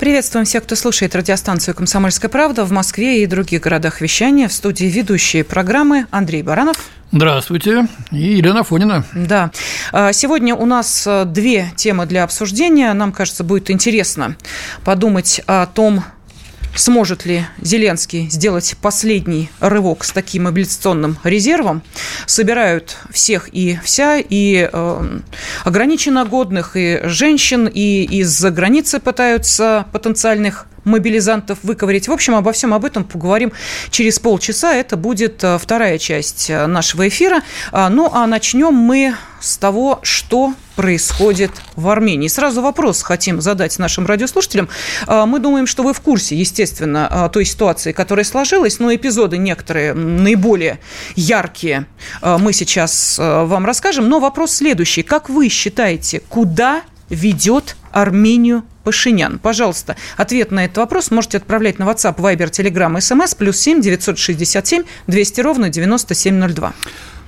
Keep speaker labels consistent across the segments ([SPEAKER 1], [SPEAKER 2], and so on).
[SPEAKER 1] Приветствуем всех, кто слушает радиостанцию «Комсомольская правда» в Москве и других городах вещания. В студии ведущие программы Андрей Баранов.
[SPEAKER 2] Здравствуйте. И Елена Фонина.
[SPEAKER 1] Да. А, сегодня у нас э, две темы для обсуждения. Нам кажется, будет интересно подумать о том, сможет ли Зеленский сделать последний рывок с таким мобилизационным резервом. Собирают всех и вся, и э, ограниченно годных, и женщин, и из-за границы пытаются потенциальных мобилизантов выковырять. В общем, обо всем об этом поговорим через полчаса. Это будет э, вторая часть э, нашего эфира. А, ну, а начнем мы с того, что происходит в Армении. Сразу вопрос хотим задать нашим радиослушателям. А, мы думаем, что вы в курсе, естественно, а, той ситуации, которая сложилась, но эпизоды некоторые наиболее яркие мы сейчас вам расскажем. Но вопрос следующий. Как вы считаете, куда ведет Армению Пашинян? Пожалуйста, ответ на этот вопрос можете отправлять на WhatsApp, Viber, Telegram, SMS, плюс 7 967 200 ровно 9702.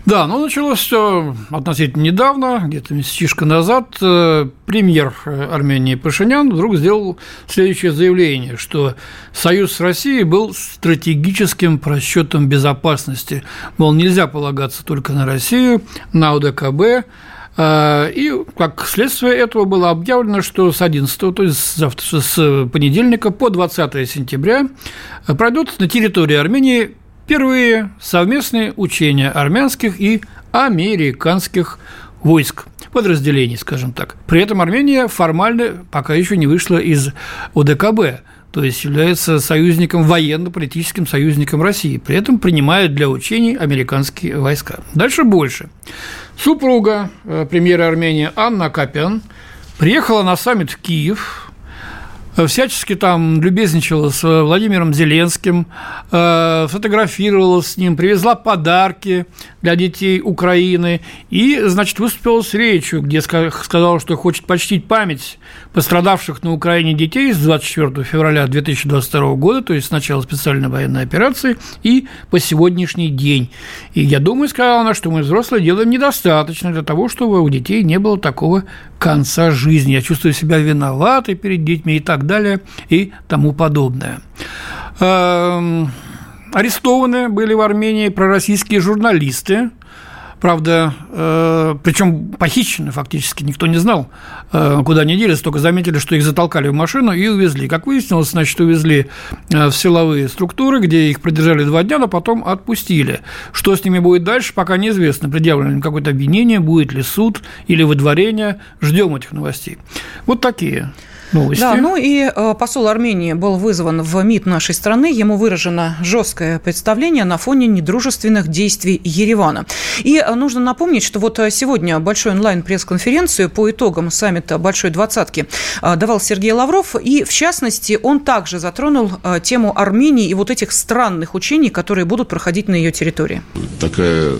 [SPEAKER 2] Да, ну началось все относительно недавно, где-то месячишко назад. Э, премьер э, Армении Пашинян вдруг сделал следующее заявление, что союз с Россией был стратегическим просчетом безопасности. Мол, нельзя полагаться только на Россию, на ОДКБ, э, и как следствие этого было объявлено, что с 11, то есть завтра, с понедельника по 20 сентября пройдут на территории Армении Первые совместные учения армянских и американских войск, подразделений, скажем так. При этом Армения формально пока еще не вышла из ОДКБ, то есть является союзником, военно-политическим союзником России, при этом принимает для учений американские войска. Дальше больше. Супруга э, премьера Армении Анна Капян приехала на саммит в Киев всячески там любезничала с Владимиром Зеленским, э, фотографировала с ним, привезла подарки для детей Украины и, значит, выступила с речью, где сказала, что хочет почтить память пострадавших на Украине детей с 24 февраля 2022 года, то есть с начала специальной военной операции и по сегодняшний день. И я думаю, сказала она, что мы взрослые делаем недостаточно для того, чтобы у детей не было такого конца жизни. Я чувствую себя виноватой перед детьми и так далее и тому подобное. Эм, арестованы были в Армении пророссийские журналисты, Правда, э, причем похищены фактически, никто не знал, э, куда они делись, только заметили, что их затолкали в машину и увезли. Как выяснилось, значит, увезли э, в силовые структуры, где их продержали два дня, но потом отпустили. Что с ними будет дальше, пока неизвестно. Предъявлено какое-то обвинение, будет ли суд или выдворение. Ждем этих новостей. Вот такие новости.
[SPEAKER 1] Да, ну и э, посол Армении был вызван в МИД нашей страны. Ему выражено жесткое представление на фоне недружественных действий Еревана. И э, нужно напомнить, что вот э, сегодня большой онлайн-пресс-конференцию по итогам саммита Большой Двадцатки давал Сергей Лавров. И, в частности, он также затронул тему Армении и вот этих странных учений, которые будут проходить на ее территории.
[SPEAKER 3] Такая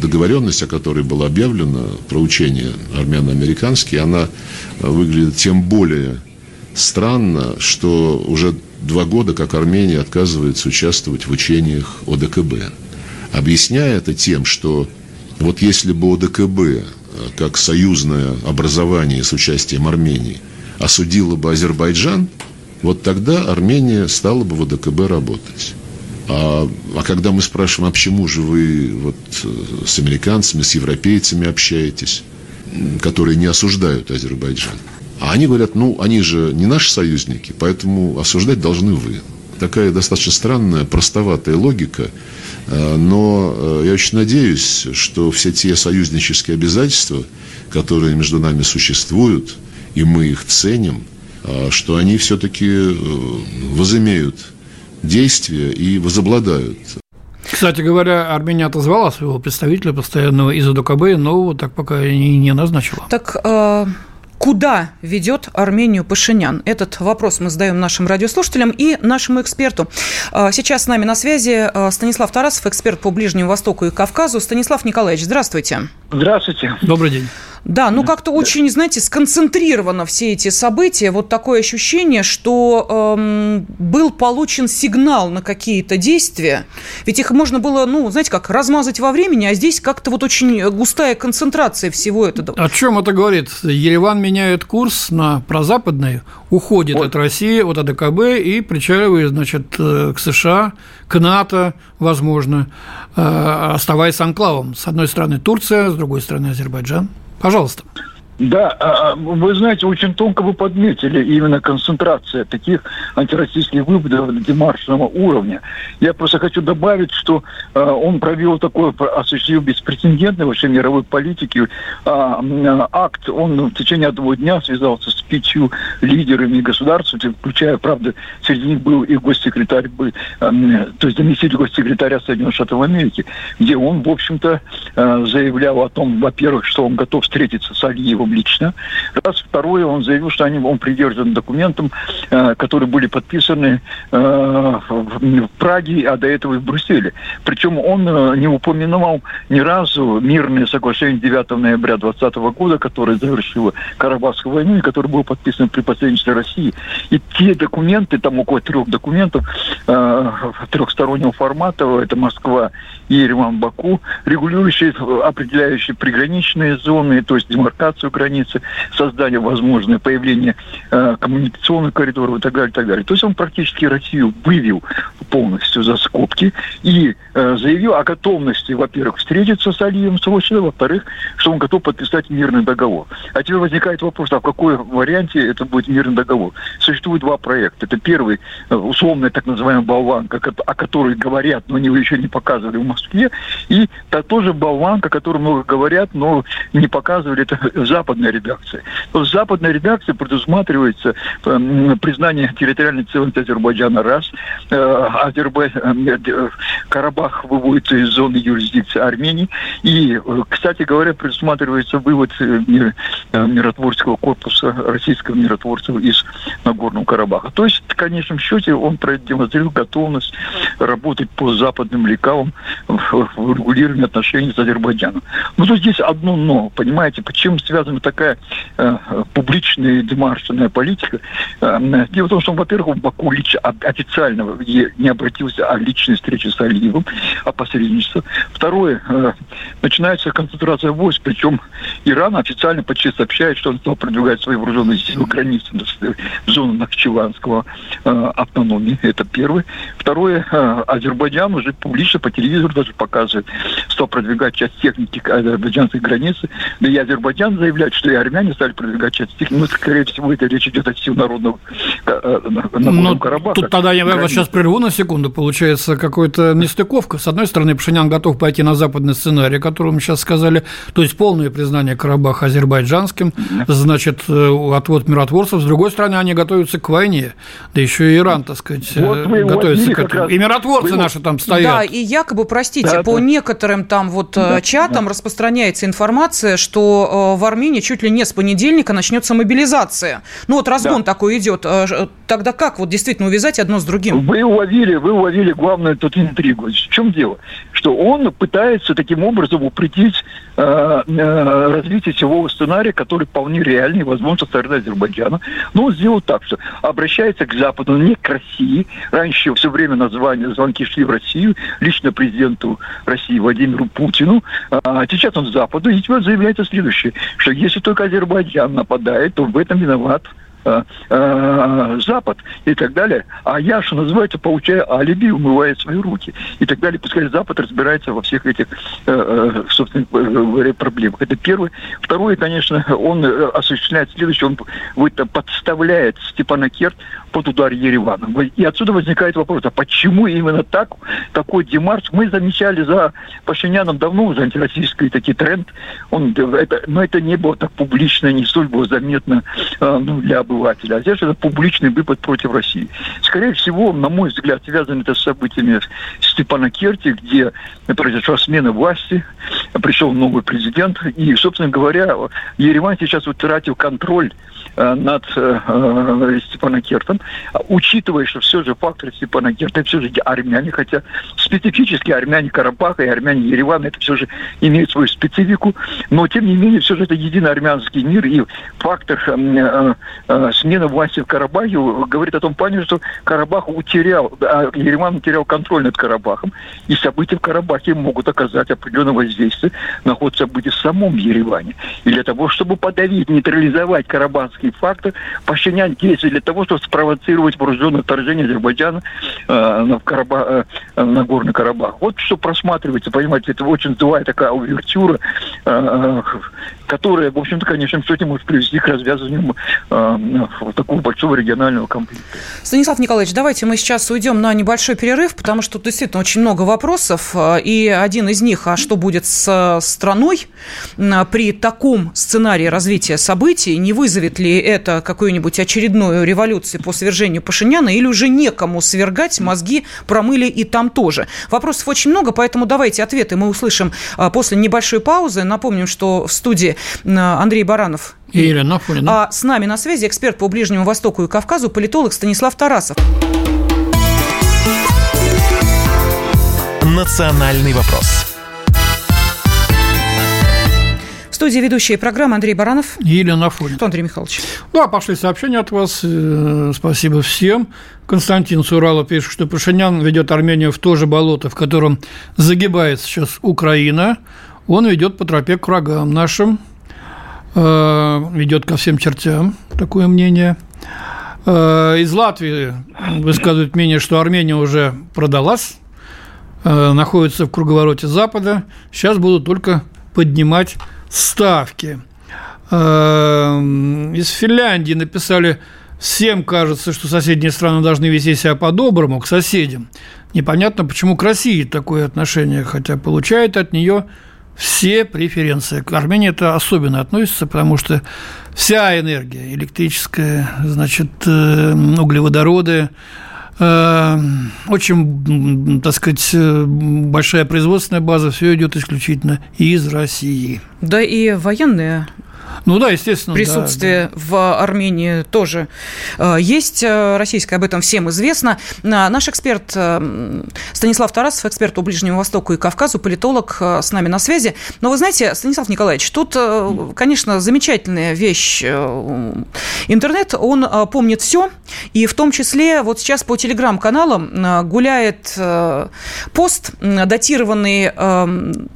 [SPEAKER 3] договоренность, о которой было объявлено, про учения армяно-американские, она выглядит тем более странно, что уже два года, как Армения отказывается участвовать в учениях ОДКБ. Объясняя это тем, что вот если бы ОДКБ, э, как союзное образование с участием Армении, осудило бы Азербайджан, вот тогда Армения стала бы в ОДКБ работать. А, а когда мы спрашиваем, а почему же вы вот э, с американцами, с европейцами общаетесь, которые не осуждают Азербайджан, а они говорят, ну, они же не наши союзники, поэтому осуждать должны вы. Такая достаточно странная, простоватая логика, э, но э, я очень надеюсь, что все те союзнические обязательства, которые между нами существуют, и мы их ценим, э, что они все-таки возымеют действия и возобладают.
[SPEAKER 2] Кстати говоря, Армения отозвала своего представителя постоянного из АДКБ, но так пока и не назначила.
[SPEAKER 1] Так Куда ведет Армению Пашинян? Этот вопрос мы задаем нашим радиослушателям и нашему эксперту. А, сейчас с нами на связи а, Станислав Тарасов, эксперт по Ближнему Востоку и Кавказу. Станислав Николаевич, здравствуйте.
[SPEAKER 4] Здравствуйте.
[SPEAKER 2] Добрый день.
[SPEAKER 1] Да, ну как-то очень, знаете, сконцентрировано все эти события. Вот такое ощущение, что эм, был получен сигнал на какие-то действия. Ведь их можно было, ну, знаете, как размазать во времени, а здесь как-то вот очень густая концентрация всего этого.
[SPEAKER 2] О чем это говорит? Ереван меняет курс на прозападный, уходит вот. от России, от АДКБ и причаливает, значит, э, к США, к НАТО, возможно, э, оставаясь анклавом. С одной стороны Турция, с другой стороны Азербайджан. Пожалуйста.
[SPEAKER 4] Да, а, а, вы знаете, очень тонко вы подметили именно концентрация таких антироссийских выводов демаршного уровня. Я просто хочу добавить, что э, он провел такой, осуществил беспрецедентный вообще мировой политики акт. Он в течение одного дня связался с пятью лидерами государств, включая, правда, среди них был и госсекретарь, был, то есть заместитель госсекретаря Соединенных Штатов Америки, где он, в общем-то, заявлял о том, во-первых, что он готов встретиться с Алиевым публично. Раз. Второе, он заявил, что они, он придержан документам, э, которые были подписаны э, в Праге, а до этого и в Брюсселе. Причем он э, не упоминал ни разу мирное соглашение 9 ноября 2020 года, которое завершило Карабахскую войну и которое было подписано при посредничестве России. И те документы, там около трех документов э, трехстороннего формата, это Москва, Ереван, Баку, регулирующие, определяющие приграничные зоны, то есть демаркацию границы, создание возможное появление э, коммуникационных коридоров и так далее, и так далее. То есть он практически Россию вывел полностью за скобки и э, заявил о готовности, во-первых, встретиться с Алием срочно, во-вторых, что он готов подписать мирный договор. А теперь возникает вопрос, а в какой варианте это будет мирный договор? Существует два проекта. Это первый, э, условный так называемый болванка, о которой говорят, но они его еще не показывали в Москве, и та тоже болванка, о которой много говорят, но не показывали, это Запад западной редакции. То есть западная редакция предусматривается э, признание территориальной целостности Азербайджана раз, э, Азербай... Э, Карабах выводится из зоны юрисдикции Армении, и, кстати говоря, предусматривается вывод миротворческого корпуса российского миротворцев из Нагорного Карабаха. То есть, в конечном счете, он продемонстрировал готовность работать по западным лекалам в регулировании отношений с Азербайджаном. Но тут здесь одно но, понимаете, почему связано такая э, публичная демаршная политика. Э, дело в том, что, во-первых, в Баку лич, официально не обратился о личной встрече с Алиевым, о посредничестве. Второе, э, начинается концентрация войск, причем Иран официально почти сообщает, что он стал продвигать свои вооруженные силы границы в зону Нахчеванского э, автономии. Это первое. Второе, э, Азербайджан уже публично по телевизору даже показывает, стал продвигать часть техники азербайджанской границе. Да и Азербайджан заявляет, сказать, что и армяне стали продвигать часть техники. Ну, скорее всего, это речь идет о сил народного
[SPEAKER 2] э, ну, Карабаха. Тут тогда я вас сейчас прерву на секунду. Получается какая-то нестыковка. С одной стороны, Пашинян готов пойти на западный сценарий, о котором мы сейчас сказали, то есть полное признание Карабаха азербайджанским, значит, э, отвод миротворцев. С другой стороны, они готовятся к войне. Да еще и Иран, так сказать, вот э, готовится к этому. И миротворцы вы... наши там стоят.
[SPEAKER 1] Да, и якобы, простите, да, по да. некоторым там вот да, чатам да. распространяется информация, что в Армении Украине чуть ли не с понедельника начнется мобилизация. Ну вот разгон да. такой идет. А, тогда как вот действительно увязать одно с другим?
[SPEAKER 4] Вы уловили, вы уловили главную тут интригу. В чем дело? Что он пытается таким образом упредить э, э, развитие силового сценария, который вполне реальный, возможно, со стороны Азербайджана. Но он сделал так, что обращается к Западу, не к России. Раньше все время название, звонки шли в Россию, лично президенту России Владимиру Путину. А сейчас он к Западу, и теперь заявляется следующее, что если только Азербайджан нападает, то в этом виноват Э, э, Запад и так далее. А я, что называется, получаю алиби, умывая свои руки и так далее. Пускай Запад разбирается во всех этих, э, собственно проблемах. Это первое. Второе, конечно, он осуществляет следующее. Он подставляет Степана Керт под удар Еревана. И отсюда возникает вопрос, а почему именно так, такой демарш? Мы замечали за Пашиняном давно, за антироссийский такой тренд. Он, это, но это не было так публично, не столь было заметно ну, для обывателя, а здесь это публичный выпад против России. Скорее всего, на мой взгляд, связано это с событиями Степана Керти, где произошла смена власти, пришел новый президент, и, собственно говоря, Ереван сейчас утратил контроль Э, над э, э, Степаном Кертом, учитывая, что все же фактор Степана Керта, все же армяне, хотя специфически армяне Карабаха и армяне Еревана, это все же имеют свою специфику, но тем не менее все же это единый армянский мир, и фактор э, э, смены власти в Карабахе говорит о том плане, что Карабах утерял, а Ереван утерял контроль над Карабахом, и события в Карабахе могут оказать определенное воздействие на ход событий в самом Ереване. И для того, чтобы подавить, нейтрализовать Карабах террористические факты, Пашинян действует для того, чтобы спровоцировать вооруженное вторжение Азербайджана э, на, Караба, э, на Горный Карабах. Вот что просматривается, понимаете, это очень злая такая увертюра, э, которая, в общем-то, конечно, все это может привести к развязыванию э, такого большого регионального конфликта.
[SPEAKER 1] Станислав Николаевич, давайте мы сейчас уйдем на небольшой перерыв, потому что тут действительно очень много вопросов, и один из них, а что будет с страной при таком сценарии развития событий, не вызовет ли это какую-нибудь очередную революцию по свержению Пашиняна, или уже некому свергать, мозги промыли и там тоже. Вопросов очень много, поэтому давайте ответы мы услышим а, после небольшой паузы. Напомним, что в студии Андрей Баранов
[SPEAKER 2] и Ирина Афонина.
[SPEAKER 1] А с нами на связи эксперт по Ближнему Востоку и Кавказу, политолог Станислав Тарасов.
[SPEAKER 5] Национальный вопрос
[SPEAKER 1] студии ведущая программы Андрей Баранов.
[SPEAKER 2] И Елена Афонин.
[SPEAKER 1] Что, Андрей Михайлович?
[SPEAKER 2] Да, пошли сообщения от вас. Э, спасибо всем. Константин Сурала пишет, что Пашинян ведет Армению в то же болото, в котором загибает сейчас Украина. Он ведет по тропе к врагам нашим, э, ведет ко всем чертям, такое мнение. Э, из Латвии высказывают мнение, что Армения уже продалась, находится в круговороте Запада. Сейчас будут только поднимать ставки. Из Финляндии написали, всем кажется, что соседние страны должны вести себя по-доброму к соседям. Непонятно, почему к России такое отношение, хотя получает от нее все преференции. К Армении это особенно относится, потому что вся энергия электрическая, значит, э, углеводороды, Э, очень, так сказать, э, большая производственная база, все идет исключительно из России.
[SPEAKER 1] Да и военные
[SPEAKER 2] ну да, естественно.
[SPEAKER 1] Присутствие да, да. в Армении тоже э, есть. Э, российское об этом всем известно. Наш эксперт э, Станислав Тарасов, эксперт по Ближнему Востоку и Кавказу, политолог с нами на связи. Но вы знаете, Станислав Николаевич, тут, конечно, замечательная вещь. Интернет, он помнит все. И в том числе вот сейчас по телеграм-каналам гуляет пост, датированный,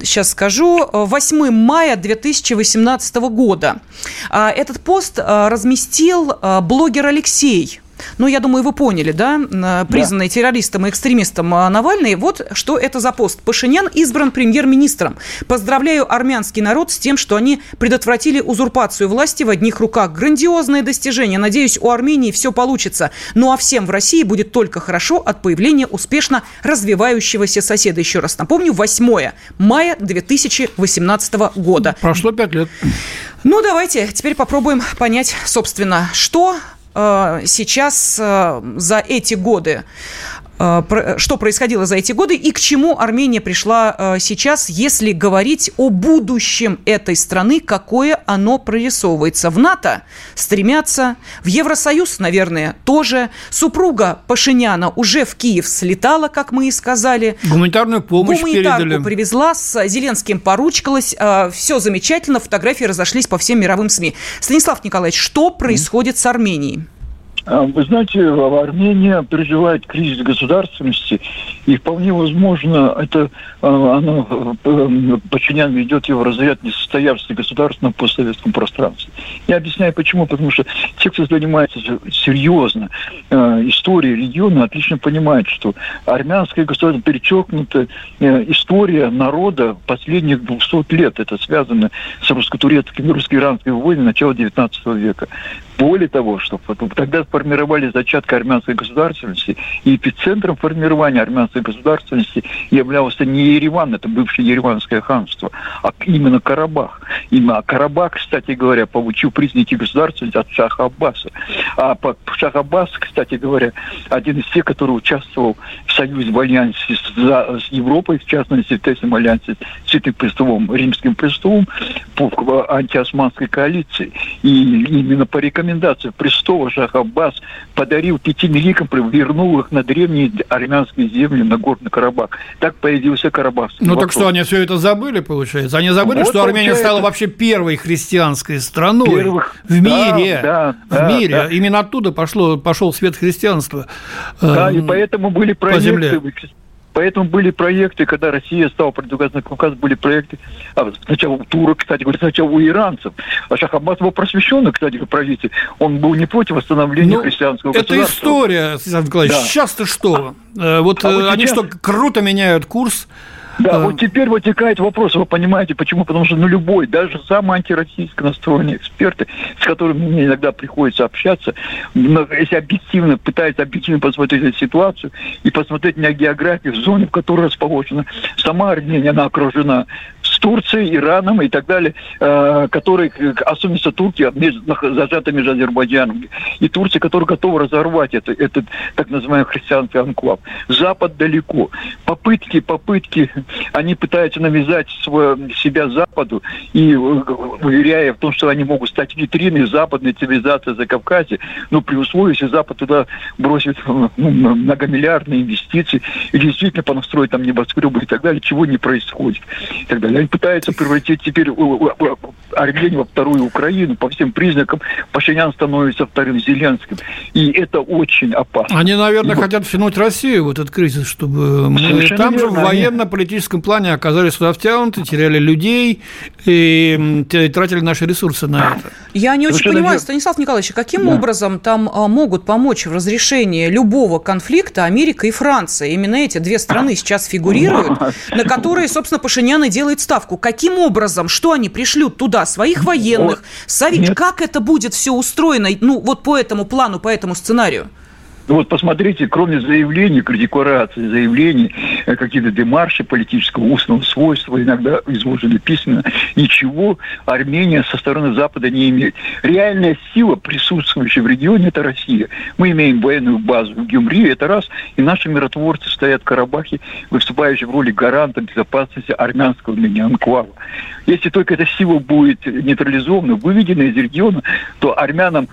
[SPEAKER 1] сейчас скажу, 8 мая 2018 года. А, этот пост а, разместил а, блогер Алексей. Ну, я думаю, вы поняли, да, признанный да. террористом и экстремистом Навальный. Вот что это за пост. Пашинян избран премьер-министром. Поздравляю армянский народ с тем, что они предотвратили узурпацию власти в одних руках. Грандиозное достижение. Надеюсь, у Армении все получится. Ну, а всем в России будет только хорошо от появления успешно развивающегося соседа. Еще раз напомню, 8 мая 2018 года.
[SPEAKER 2] Прошло пять лет.
[SPEAKER 1] Ну, давайте теперь попробуем понять, собственно, что э, сейчас э, за эти годы. Э, что происходило за эти годы и к чему Армения пришла э, сейчас, если говорить о будущем этой страны, какое оно прорисовывается. В НАТО стремятся, в Евросоюз, наверное, тоже. Супруга Пашиняна уже в Киев слетала, как мы и сказали.
[SPEAKER 2] Гуманитарную помощь
[SPEAKER 1] Гуманитарку передали. привезла, с Зеленским поручкалась. Э, Все замечательно, фотографии разошлись по всем мировым СМИ. Станислав Николаевич, что происходит с Арменией?
[SPEAKER 4] А, вы знаете, Армения переживает кризис государственности, и вполне возможно, это а, оно э, подчинян ведет его разряд несостоявшегося государства на постсоветском пространстве. Я объясняю почему. Потому что те, кто занимается серьезно э, историей региона, отлично понимают, что армянское государство перечеркнуто э, история народа последних 200 лет. Это связано с русско-турецкими, русско-иранскими войнами начала XIX века Более того, что тогда сформировали зачатки армянской государственности, и эпицентром формирования армянской государственности являлся не Ереван, это бывшее Ереванское ханство, а именно Карабах. Именно Карабах, кстати говоря, получил признаки государственности от Шаха Аббаса. А Шах Аббас, кстати говоря, один из тех, который участвовал в союзе, в альянсе с, Европой, в частности, в тесном альянсе с Святым Престолом, Римским Престолом, по антиосманской коалиции. И именно по рекомендации рекомендацию престола Шах Аббас подарил пяти великам, вернул их на древние армянские земли, на Горный Карабах. Так появился Карабах.
[SPEAKER 2] Ну вопрос. так что, они все это забыли, получается? Они забыли, вот что Армения стала вообще первой христианской страной Первых... в мире. Да, да, в мире. Да. Именно оттуда пошло, пошел свет христианства.
[SPEAKER 4] Да, э, и поэтому были проекты Поэтому были проекты, когда Россия стала продвигаться на Кавказ, были проекты а, сначала у турок, кстати говоря, сначала у иранцев. А Шахабас был просвещенный, кстати, правитель. Он был не против восстановления ну, христианского
[SPEAKER 2] это государства. Это история, Станислав Николаевич. Да. Сейчас-то что? А, вот, а вот они сейчас... что, круто меняют курс
[SPEAKER 4] да, а... вот теперь вытекает вопрос, вы понимаете, почему? Потому что ну любой, даже самые антироссийско настроенные эксперты, с которыми мне иногда приходится общаться, если объективно, пытаются объективно посмотреть эту ситуацию и посмотреть на географию в зоне, в которой расположена сама Армения, она окружена Турцией, Ираном и так далее, э, которые, особенно Турки, между, зажаты между Азербайджаном и Турцией, которые готовы разорвать это, этот так называемый христианский анклав. Запад далеко. Попытки, попытки, они пытаются навязать свой, себя Западу и э, уверяя в том, что они могут стать витриной западной цивилизации за Кавказе, но при условии, если Запад туда бросит ну, многомиллиардные инвестиции и действительно понастроит там небоскребы и так далее, чего не происходит и так далее. Они пытаются превратить теперь Армению во вторую Украину. По всем признакам Пашинян становится вторым Зеленским. И это очень опасно.
[SPEAKER 2] Они, наверное, и хотят втянуть Россию в этот кризис, чтобы мы Совершенно там верно, же в военно-политическом плане оказались сюда втянуты, теряли людей и тратили наши ресурсы на это.
[SPEAKER 1] Я не очень Совершенно понимаю, верно. Станислав Николаевич, каким да. образом там а, могут помочь в разрешении любого конфликта Америка и Франция? Именно эти две страны сейчас фигурируют, на которые, собственно, Пашинян и делает ставку. Каким образом? Что они пришлют туда? Своих военных? Совет? Как это будет все устроено? Ну, вот по этому плану, по этому сценарию?
[SPEAKER 4] Ну вот посмотрите, кроме заявлений, деклараций, заявлений, э, какие-то демарши политического устного свойства, иногда изложены письменно, ничего Армения со стороны Запада не имеет. Реальная сила, присутствующая в регионе, это Россия. Мы имеем военную базу в Гюмри, это раз, и наши миротворцы стоят в Карабахе, выступающие в роли гаранта безопасности армянского мини-анклава. Если только эта сила будет нейтрализована, выведена из региона, то армянам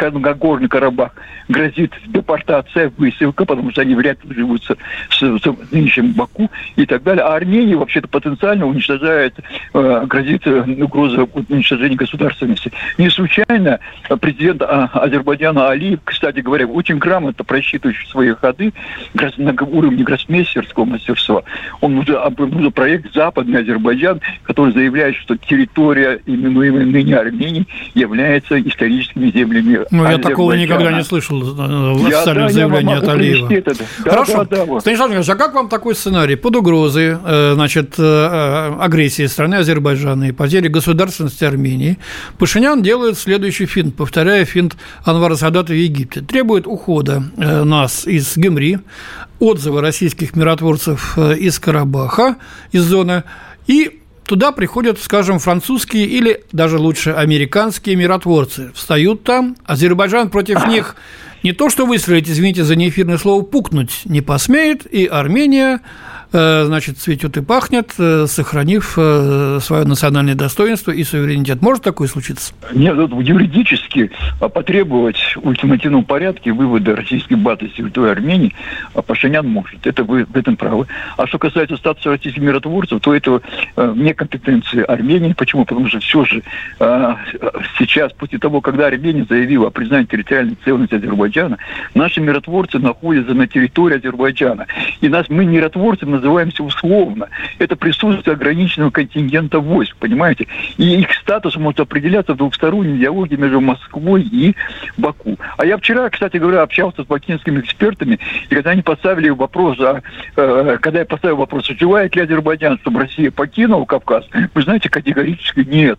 [SPEAKER 4] на Горный Карабах грозит депортация, высылка, потому что они вряд ли живут с, с, нынешним Баку и так далее. А Армения вообще-то потенциально уничтожает, э, грозит э, угроза уничтожения государственности. Не случайно президент а, Азербайджана Алиев, кстати говоря, очень грамотно просчитывающий свои ходы на уровне гроссмейстерского мастерства. Он уже обнаружил проект «Западный Азербайджан», который заявляет заявляет, что территория, именуемая ныне Армении, является историческими землями
[SPEAKER 2] Ну, я такого никогда не слышал э, в официальном заявлении от Алиева. Хорошо. Станислав Николаевич, а как вам такой сценарий? Под угрозой э, значит, э, агрессии страны Азербайджана и потери государственности Армении Пашинян делает следующий финт, повторяя финт Анвара Садата в Египте. Требует ухода нас из Гемри, отзывы российских миротворцев из Карабаха, из зоны, и Туда приходят, скажем, французские или даже лучше американские миротворцы. Встают там, Азербайджан против них не то что выстрелить, извините за неэфирное слово, пукнуть не посмеет, и Армения значит, цветет и пахнет, э, сохранив э, свое национальное достоинство и суверенитет. Может такое случиться?
[SPEAKER 4] Нет, юридически потребовать в ультимативном порядке вывода российской базы территории Армении Пашинян может. Это вы в этом правы. А что касается статуса российских миротворцев, то это вне компетенции Армении. Почему? Потому что все же сейчас, после того, когда Армения заявила о признании территориальной целостности Азербайджана, наши миротворцы находятся на территории Азербайджана. И нас, мы миротворцы называемся условно. Это присутствие ограниченного контингента войск, понимаете? И их статус может определяться в двухстороннем диалоге между Москвой и Баку. А я вчера, кстати говоря, общался с бакинскими экспертами, и когда они поставили вопрос, а, э, когда я поставил вопрос, желает ли Азербайджан, чтобы Россия покинула Кавказ, вы знаете, категорически нет.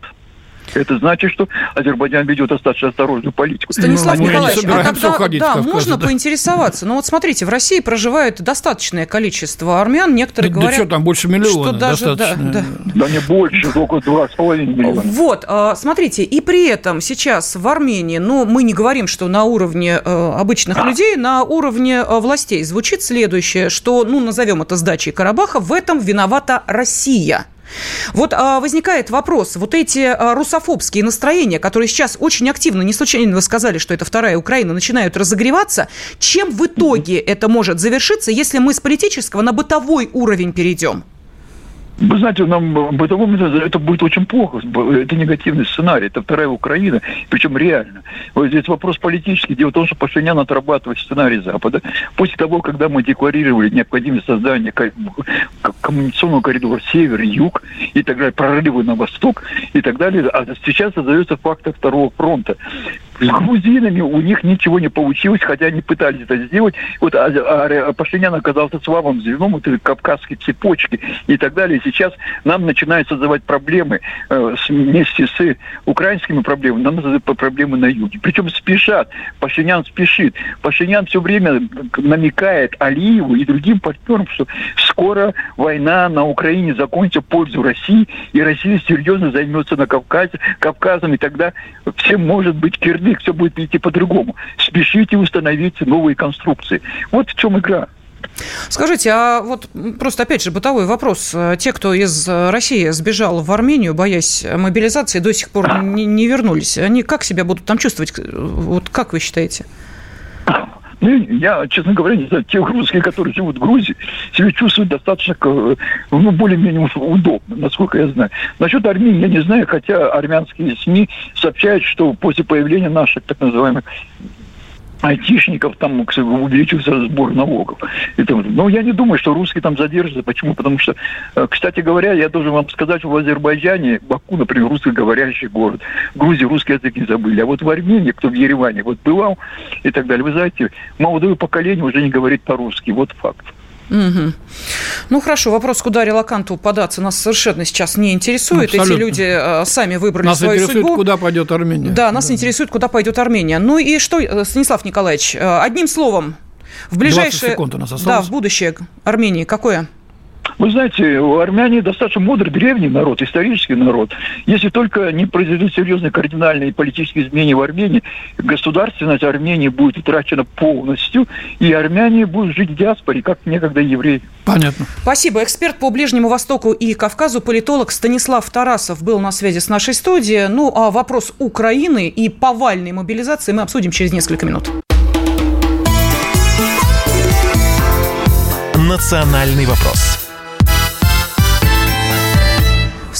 [SPEAKER 4] Это значит, что Азербайджан ведет достаточно осторожную политику.
[SPEAKER 1] Станислав ну, Николаевич, а тогда, уходить да, можно да. поинтересоваться. Но ну, вот смотрите, в России проживает достаточное количество армян. Некоторые да, говорят...
[SPEAKER 2] Да что, там больше миллиона что даже,
[SPEAKER 4] да, да. да не больше, только два с половиной миллиона.
[SPEAKER 1] Вот, а, смотрите, и при этом сейчас в Армении, ну, мы не говорим, что на уровне э, обычных людей, на уровне э, властей звучит следующее, что, ну, назовем это сдачей Карабаха, в этом виновата Россия. Вот а, возникает вопрос, вот эти а, русофобские настроения, которые сейчас очень активно, не случайно вы сказали, что это вторая Украина, начинают разогреваться, чем в итоге это может завершиться, если мы с политического на бытовой уровень перейдем?
[SPEAKER 4] Вы знаете, нам бытовом это будет очень плохо. Это негативный сценарий. Это вторая Украина, причем реально. Вот здесь вопрос политический. Дело в том, что Пашинян отрабатывает сценарий Запада. После того, когда мы декларировали необходимость создания коммуникационного коридора север-юг и так далее, прорывы на восток и так далее, а сейчас создается фактор второго фронта. С грузинами у них ничего не получилось, хотя они пытались это сделать. Вот а, а, а Пашинян оказался слабым звеном этой кавказской цепочки и так далее. Сейчас нам начинают создавать проблемы э, вместе с украинскими проблемами, нам создают проблемы на юге. Причем спешат. Пашинян спешит. Пашинян все время намекает Алиеву и другим партнерам, что скоро война на Украине закончится в пользу России, и Россия серьезно займется на Кавказе, Кавказом, и тогда всем может быть кирдык язык, все будет идти по-другому. Спешите установить новые конструкции. Вот в чем игра.
[SPEAKER 1] Скажите, а вот просто опять же бытовой вопрос. Те, кто из России сбежал в Армению, боясь мобилизации, до сих пор не, не вернулись, они как себя будут там чувствовать? Вот как вы считаете?
[SPEAKER 4] Ну, я, честно говоря, не знаю, те русские, которые живут в Грузии, себя чувствуют достаточно, ну, более-менее удобно, насколько я знаю. Насчет Армении я не знаю, хотя армянские СМИ сообщают, что после появления наших так называемых айтишников там увеличился сбор налогов. Это, но я не думаю, что русские там задержатся. Почему? Потому что, э, кстати говоря, я должен вам сказать, в Азербайджане, Баку, например, русскоговорящий город, в Грузии русский язык не забыли. А вот в Армении, кто в Ереване вот бывал и так далее, вы знаете, молодое поколение уже не говорит по-русски. Вот факт.
[SPEAKER 1] Угу. Ну хорошо, вопрос, куда релаканту податься, нас совершенно сейчас не интересует. Абсолютно. Эти люди э, сами выбрали
[SPEAKER 2] нас
[SPEAKER 1] свою
[SPEAKER 2] интересует,
[SPEAKER 1] судьбу.
[SPEAKER 2] куда пойдет Армения.
[SPEAKER 1] Да, нас да. интересует, куда пойдет Армения. Ну и что, э, Станислав Николаевич, э, одним словом, в ближайшее, да, в будущее Армении какое?
[SPEAKER 4] Вы знаете, у армяне достаточно мудрый, древний народ, исторический народ. Если только не произойдут серьезные кардинальные политические изменения в Армении, государственность Армении будет утрачена полностью, и армяне будут жить в диаспоре, как некогда евреи.
[SPEAKER 1] Понятно. Спасибо. Эксперт по Ближнему Востоку и Кавказу, политолог Станислав Тарасов был на связи с нашей студией. Ну, а вопрос Украины и повальной мобилизации мы обсудим через несколько минут.
[SPEAKER 5] Национальный вопрос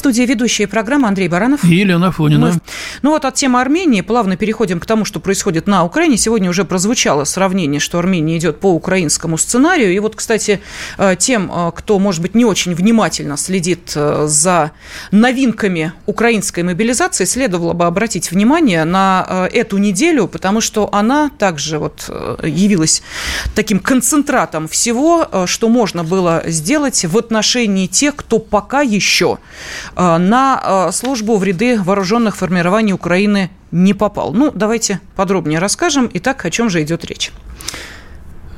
[SPEAKER 1] студии ведущая программы Андрей Баранов.
[SPEAKER 2] И Елена Фонина.
[SPEAKER 1] Мы... Ну вот от темы Армении плавно переходим к тому, что происходит на Украине. Сегодня уже прозвучало сравнение, что Армения идет по украинскому сценарию. И вот, кстати, э, тем, э, кто, может быть, не очень внимательно следит э, за новинками украинской мобилизации, следовало бы обратить внимание на эту неделю, потому что она также вот явилась таким концентратом всего, что можно было сделать в отношении тех, кто пока еще на службу в ряды вооруженных формирований Украины не попал. Ну, давайте подробнее расскажем. Итак, о чем же идет речь?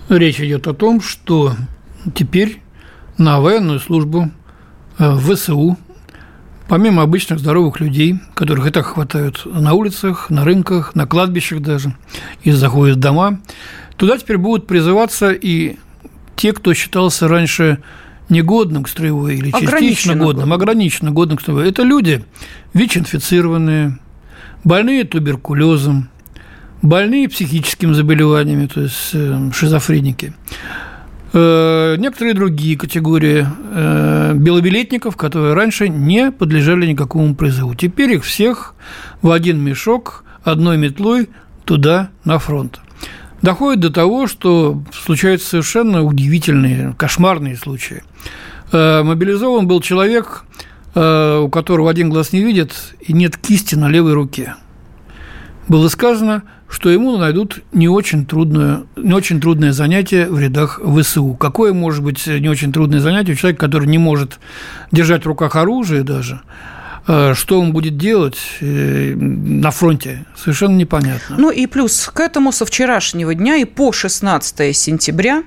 [SPEAKER 2] Речь идет о том, что теперь на военную службу э, в ВСУ, помимо обычных здоровых людей, которых и так хватают на улицах, на рынках, на кладбищах даже, и заходят в дома, туда теперь будут призываться и те, кто считался раньше негодным к строевой или частично годным, ограниченно годным к строевой. Это люди ВИЧ-инфицированные, больные туберкулезом, больные психическими заболеваниями, то есть э, шизофреники. Э, некоторые другие категории э, белобилетников, которые раньше не подлежали никакому призыву. Теперь их всех в один мешок одной метлой туда, на фронт доходит до того, что случаются совершенно удивительные, кошмарные случаи. Э, мобилизован был человек, у которого один глаз не видит и нет кисти на левой руке. Было сказано, что ему найдут не очень трудное, не очень трудное занятие в рядах ВСУ. Какое может быть не очень трудное занятие у человека, который не может держать в руках оружие даже, Э, что он будет делать э, на фронте, совершенно непонятно.
[SPEAKER 1] Ну и плюс к этому со вчерашнего дня и по 16 сентября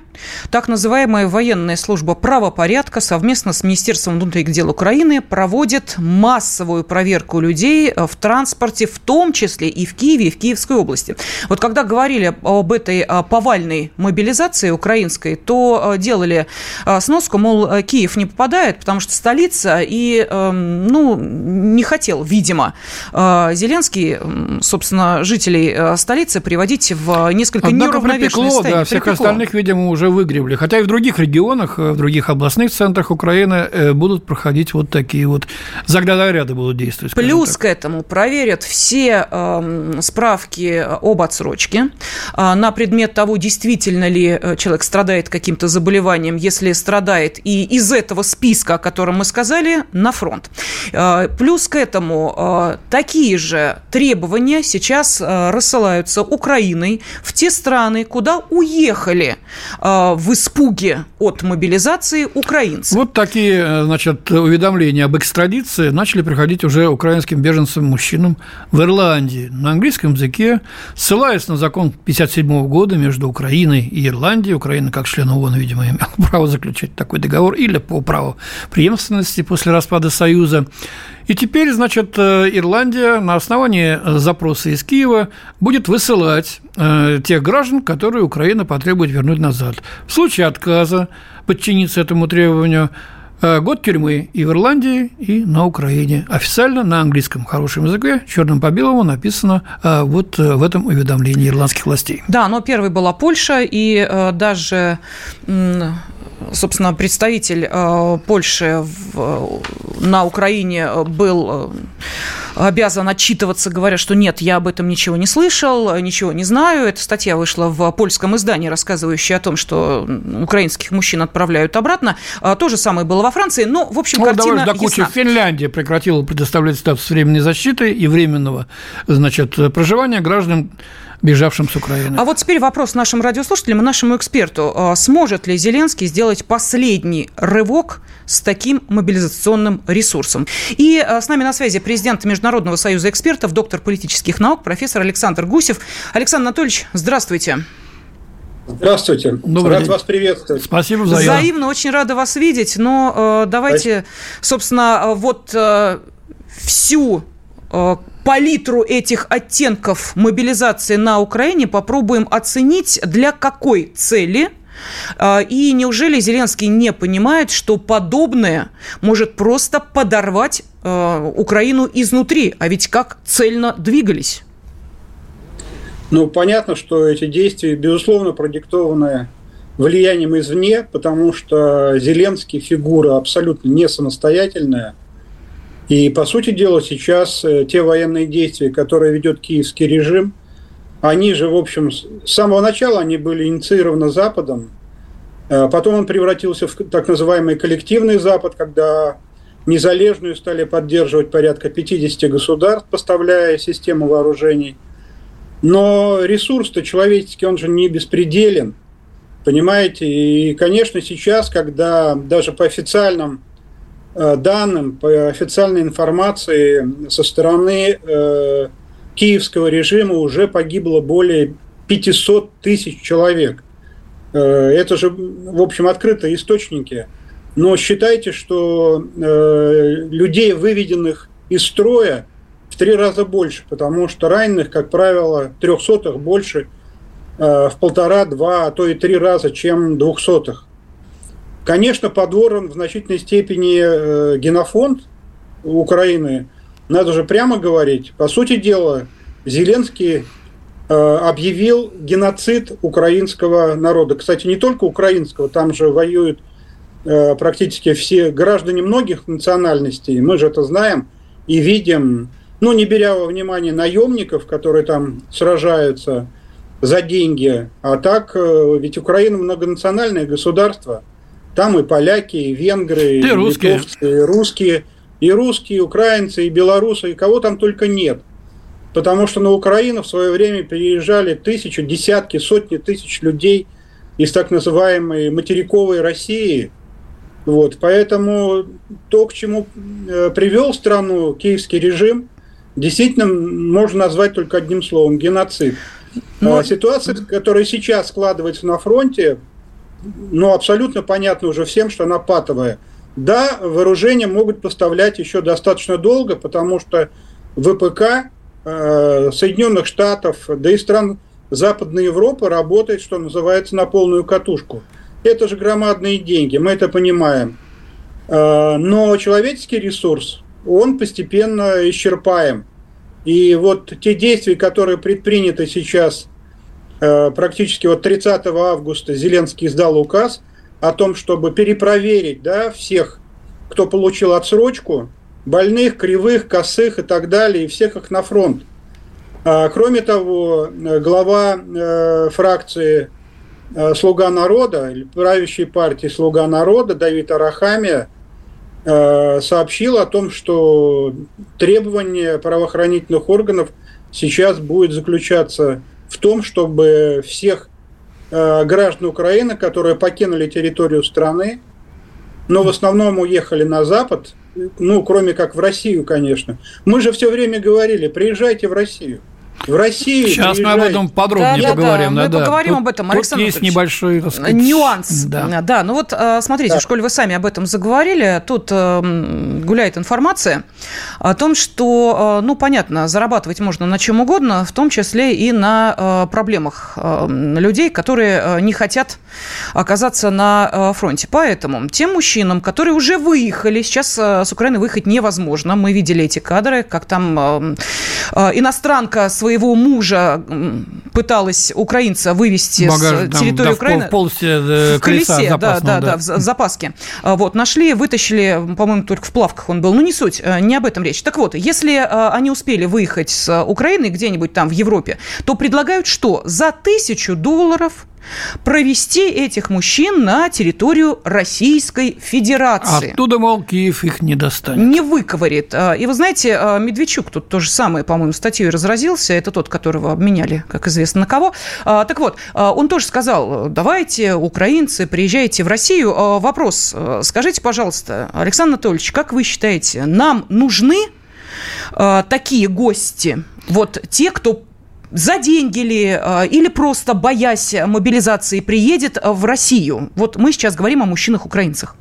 [SPEAKER 1] так называемая военная служба правопорядка совместно с Министерством внутренних дел Украины проводит массовую проверку людей э, в транспорте, в том числе и в Киеве, и в Киевской области. Вот когда говорили об этой повальной мобилизации украинской, то делали сноску, мол, Киев не попадает, потому что столица, и, эм, ну, не хотел, видимо, э, Зеленский, собственно, жителей э, столицы приводить в несколько Однако неуравновешенное припекло, состояние.
[SPEAKER 2] Да, всех припекло. остальных, видимо, уже выгребли. Хотя и в других регионах, э, в других областных центрах Украины будут проходить вот такие вот заградотряды будут действовать.
[SPEAKER 1] Плюс так. к этому проверят все э, справки об отсрочке э, на предмет того, действительно ли человек страдает каким-то заболеванием. Если страдает, и из этого списка, о котором мы сказали, на фронт. Плюс к этому э, такие же требования сейчас э, рассылаются Украиной в те страны, куда уехали э, в испуге от мобилизации украинцы.
[SPEAKER 2] Вот такие, значит, уведомления об экстрадиции начали приходить уже украинским беженцам, мужчинам в Ирландии на английском языке, ссылаясь на закон 1957 года между Украиной и Ирландией. Украина, как член ООН, видимо, имела право заключать такой договор или по праву преемственности после распада Союза. И теперь, значит, э, Ирландия на основании запроса из Киева будет высылать э, тех граждан, которые Украина потребует вернуть назад. В случае отказа подчиниться этому требованию э, год тюрьмы и в Ирландии, и на Украине. Официально на английском хорошем языке, черным по белому написано вот в этом уведомлении ирландских властей.
[SPEAKER 1] Да, но первой была Польша, и даже собственно, представитель э, Польши на Украине был э, обязан отчитываться, говоря, что нет, я об этом ничего не слышал, ничего не знаю. Эта статья вышла в польском издании, рассказывающая о том, что украинских мужчин отправляют обратно. А, то же самое было во Франции. Но, в общем, ну, картина
[SPEAKER 2] до кучи. Финляндия прекратила предоставлять статус временной защиты и временного значит, проживания граждан бежавшим с Украины.
[SPEAKER 1] А вот теперь вопрос нашим радиослушателям и нашему эксперту. А, сможет ли Зеленский сделать последний рывок с таким мобилизационным ресурсом? И а, с нами на связи президент Международного союза экспертов, доктор политических наук, профессор Александр Гусев. Александр Анатольевич, здравствуйте.
[SPEAKER 6] Здравствуйте. Добрый Рад день. вас приветствовать.
[SPEAKER 1] Спасибо взаимно. Взаимно, очень рада вас видеть. Но э, давайте, собственно, вот э, всю э, палитру этих оттенков мобилизации на Украине попробуем оценить, для какой цели а, и неужели Зеленский не понимает, что подобное может просто подорвать а, Украину изнутри? А ведь как цельно двигались?
[SPEAKER 6] Ну, понятно, что эти действия, безусловно, продиктованы влиянием извне, потому что Зеленский фигура абсолютно не самостоятельная – и, по сути дела, сейчас э, те военные действия, которые ведет киевский режим, они же, в общем, с самого начала они были инициированы Западом, э, потом он превратился в так называемый коллективный Запад, когда незалежную стали поддерживать порядка 50 государств, поставляя систему вооружений. Но ресурс-то человеческий, он же не беспределен, понимаете? И, конечно, сейчас, когда даже по официальным данным, по официальной информации, со стороны э, киевского режима уже погибло более 500 тысяч человек. Э, это же, в общем, открытые источники. Но считайте, что э, людей, выведенных из строя, в три раза больше, потому что раненых, как правило, трехсотых больше э, в полтора, два, а то и три раза, чем двухсотых. Конечно, подорван в значительной степени э, генофонд Украины. Надо же прямо говорить. По сути дела, Зеленский э, объявил геноцид украинского народа. Кстати, не только украинского, там же воюют э, практически все граждане многих национальностей. Мы же это знаем и видим, ну, не беря во внимание наемников, которые там сражаются за деньги. А так, ведь Украина многонациональное государство – там и поляки, и венгры, и, и русские. литовцы, и русские, и русские, и украинцы, и белорусы, и кого там только нет. Потому что на Украину в свое время приезжали тысячи, десятки, сотни тысяч людей из так называемой материковой России. Вот, поэтому то, к чему э, привел страну киевский режим, действительно можно назвать только одним словом – геноцид. Но... А ситуация, которая сейчас складывается на фронте, ну, абсолютно понятно уже всем, что она патовая. Да, вооружения могут поставлять еще достаточно долго, потому что ВПК э, Соединенных Штатов, да и стран Западной Европы работает, что называется, на полную катушку. Это же громадные деньги, мы это понимаем. Э, но человеческий ресурс, он постепенно исчерпаем. И вот те действия, которые предприняты сейчас, практически вот 30 августа Зеленский издал указ о том, чтобы перепроверить да, всех, кто получил отсрочку, больных, кривых, косых и так далее, и всех их на фронт. А, кроме того, глава э, фракции э, «Слуга народа», правящей партии «Слуга народа» Давид Арахамия Э, сообщил о том, что требование правоохранительных органов сейчас будет заключаться том, чтобы всех э, граждан Украины, которые покинули территорию страны, но в основном уехали на Запад, ну, кроме как в Россию, конечно. Мы же все время говорили, приезжайте в Россию – в России.
[SPEAKER 2] Сейчас приезжает... мы об этом подробнее
[SPEAKER 1] да,
[SPEAKER 2] поговорим.
[SPEAKER 1] Да, да, мы
[SPEAKER 2] да.
[SPEAKER 1] поговорим
[SPEAKER 2] тут,
[SPEAKER 1] об этом,
[SPEAKER 2] Александр Тут есть небольшой так
[SPEAKER 1] сказать, нюанс.
[SPEAKER 2] Да.
[SPEAKER 1] да, ну вот э, смотрите, да. в школе вы сами об этом заговорили. Тут э, гуляет информация о том, что, э, ну, понятно, зарабатывать можно на чем угодно, в том числе и на проблемах людей, которые не хотят оказаться на фронте. Поэтому тем мужчинам, которые уже выехали, сейчас с Украины выехать невозможно. Мы видели эти кадры, как там иностранка свои своего мужа пыталась украинца вывести Багаж, с территории да, Украины.
[SPEAKER 2] В, полости э,
[SPEAKER 1] в колесе, да, да, да, в запаске. А, вот, нашли, вытащили, по-моему, только в плавках он был. Ну, не суть, э, не об этом речь. Так вот, если э, они успели выехать с Украины где-нибудь там в Европе, то предлагают что? За тысячу долларов провести этих мужчин на территорию Российской Федерации.
[SPEAKER 2] Оттуда, мол, Киев их не достанет.
[SPEAKER 1] Не выковырит. А, и вы знаете, а, Медведчук тут то же самое, по-моему, статьей разразился. Это тот, которого обменяли, как известно, на кого. А, так вот, он тоже сказал, давайте, украинцы, приезжайте в Россию. Вопрос, скажите, пожалуйста, Александр Анатольевич, как вы считаете, нам нужны такие гости? Вот те, кто за деньги ли, а, или просто боясь мобилизации приедет в Россию? Вот мы сейчас говорим о мужчинах-украинцах.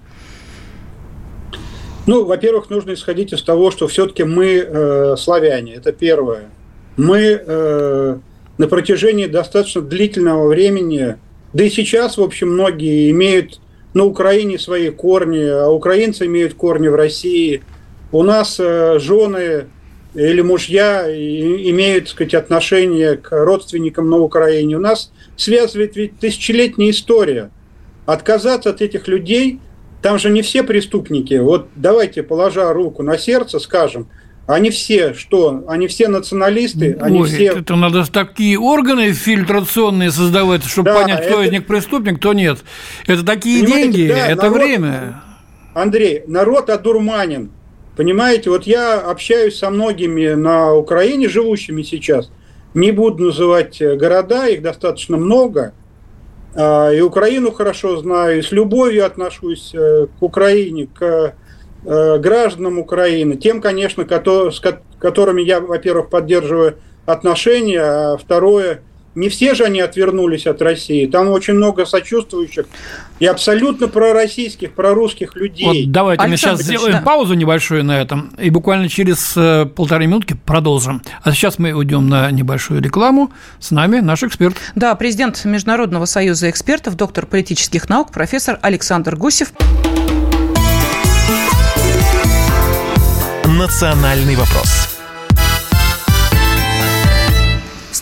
[SPEAKER 6] Ну, во-первых, нужно исходить из того, что все-таки мы э, славяне, это первое. Мы э, на протяжении достаточно длительного времени, да и сейчас, в общем, многие имеют на Украине свои корни, а украинцы имеют корни в России. У нас э, жены или мужья имеют, так сказать, отношение к родственникам на Украине. У нас связывает ведь тысячелетняя история. Отказаться от этих людей, там же не все преступники. Вот давайте, положа руку на сердце, скажем, они все что? Они все националисты, они
[SPEAKER 2] Ой,
[SPEAKER 6] все...
[SPEAKER 2] Это надо такие органы фильтрационные создавать, чтобы да, понять, кто это... из них преступник, кто нет. Это такие Понимаете, деньги, да, это народ... время.
[SPEAKER 6] Андрей, народ одурманен. Понимаете, вот я общаюсь со многими на Украине, живущими сейчас. Не буду называть э, города, их достаточно много. А, и Украину хорошо знаю, и с любовью отношусь э, к Украине, к э, гражданам Украины, тем, конечно, с которыми я, во-первых, поддерживаю отношения, а второе – не все же они отвернулись от России. Там очень много сочувствующих и абсолютно пророссийских, прорусских людей.
[SPEAKER 2] Вот давайте Александр мы сейчас сделаем да. паузу небольшую на этом и буквально через э, полторы минутки продолжим. А сейчас мы уйдем на небольшую рекламу. С нами наш эксперт.
[SPEAKER 1] Да, президент Международного союза экспертов, доктор политических наук, профессор Александр Гусев.
[SPEAKER 5] Национальный вопрос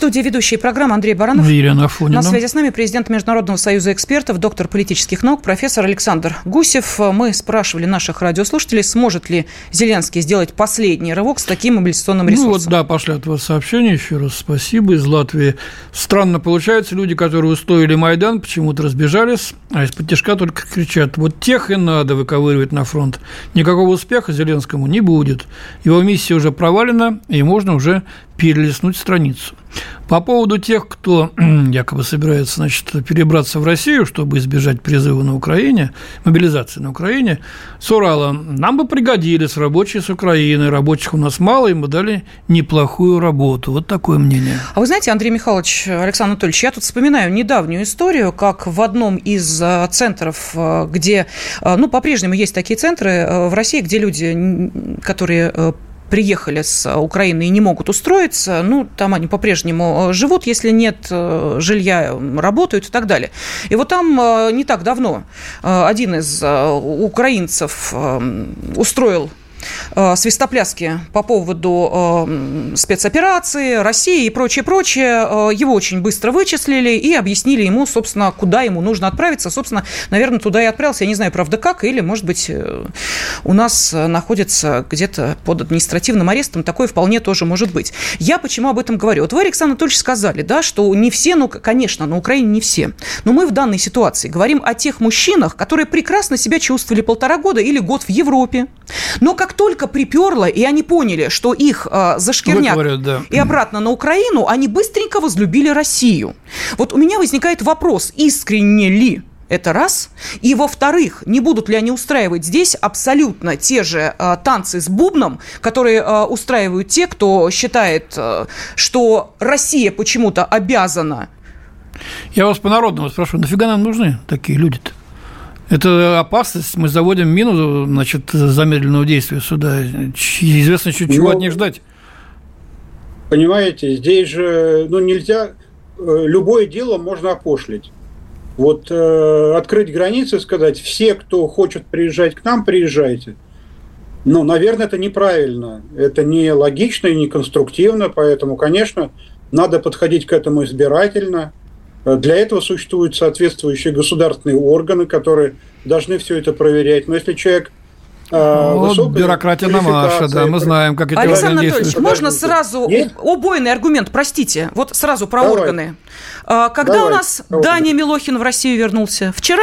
[SPEAKER 1] студии ведущие программы Андрей Баранов.
[SPEAKER 2] Елена Афонина.
[SPEAKER 1] На связи с нами президент Международного союза экспертов, доктор политических наук, профессор Александр Гусев. Мы спрашивали наших радиослушателей, сможет ли Зеленский сделать последний рывок с таким мобилизационным ресурсом.
[SPEAKER 2] Ну вот, да, пошли от вас сообщения. Еще раз спасибо. Из Латвии странно получается. Люди, которые устоили Майдан, почему-то разбежались, а из-под тяжка только кричат. Вот тех и надо выковыривать на фронт. Никакого успеха Зеленскому не будет. Его миссия уже провалена, и можно уже перелистнуть страницу. По поводу тех, кто якобы собирается значит, перебраться в Россию, чтобы избежать призыва на Украине, мобилизации на Украине, с Урала, нам бы пригодились рабочие с Украины. Рабочих у нас мало, и мы дали неплохую работу. Вот такое мнение.
[SPEAKER 1] А вы знаете, Андрей Михайлович, Александр Анатольевич, я тут вспоминаю недавнюю историю, как в одном из э, центров, э, где, э, ну, по-прежнему есть такие центры в России, где люди, которые приехали с Украины и не могут устроиться, ну, там они по-прежнему э, живут, если нет э, жилья, работают и так далее. И вот там э, не так давно один из украинцев устроил свистопляски по поводу э, спецоперации, России и прочее, прочее. Э, его очень быстро вычислили и объяснили ему, собственно, куда ему нужно отправиться. Собственно, наверное, туда и отправился. Я не знаю, правда, как, или, может быть, э, у нас находится где-то под административным арестом. Такое вполне тоже может быть. Я почему об этом говорю? Вот вы, Александр Анатольевич, сказали, да, что не все, ну, конечно, на Украине не все. Но мы в данной ситуации говорим о тех мужчинах, которые прекрасно себя чувствовали полтора года или год в Европе. Но как только приперло, и они поняли, что их э, зашкирняк говорят, да. и обратно на Украину, они быстренько возлюбили Россию. Вот у меня возникает вопрос, искренне ли это раз. И во-вторых, не будут ли они устраивать здесь абсолютно те же э, танцы с бубном, которые э, устраивают те, кто считает, э, что Россия почему-то обязана.
[SPEAKER 2] Я вас по-народному спрашиваю, нафига нам нужны такие люди-то? Это опасность. Мы заводим мину, значит, замедленного действия суда. Известно, чуть чего ну, от них ждать.
[SPEAKER 6] Понимаете, здесь же ну, нельзя... Э, любое дело можно опошлить. Вот э, открыть границы и сказать, все, кто хочет приезжать к нам, приезжайте. Ну, наверное, это неправильно. Это не логично и не конструктивно, поэтому, конечно, надо подходить к этому избирательно – для этого существуют соответствующие государственные органы, которые должны все это проверять. Но если человек
[SPEAKER 2] э, вот бюрократия на Маша, да, мы знаем, как эти
[SPEAKER 1] Александр Анатольевич, можно сразу Есть? убойный аргумент, простите, вот сразу про Давай. органы. А, когда Давай. у нас Давай. Даня Милохин в Россию вернулся? Вчера?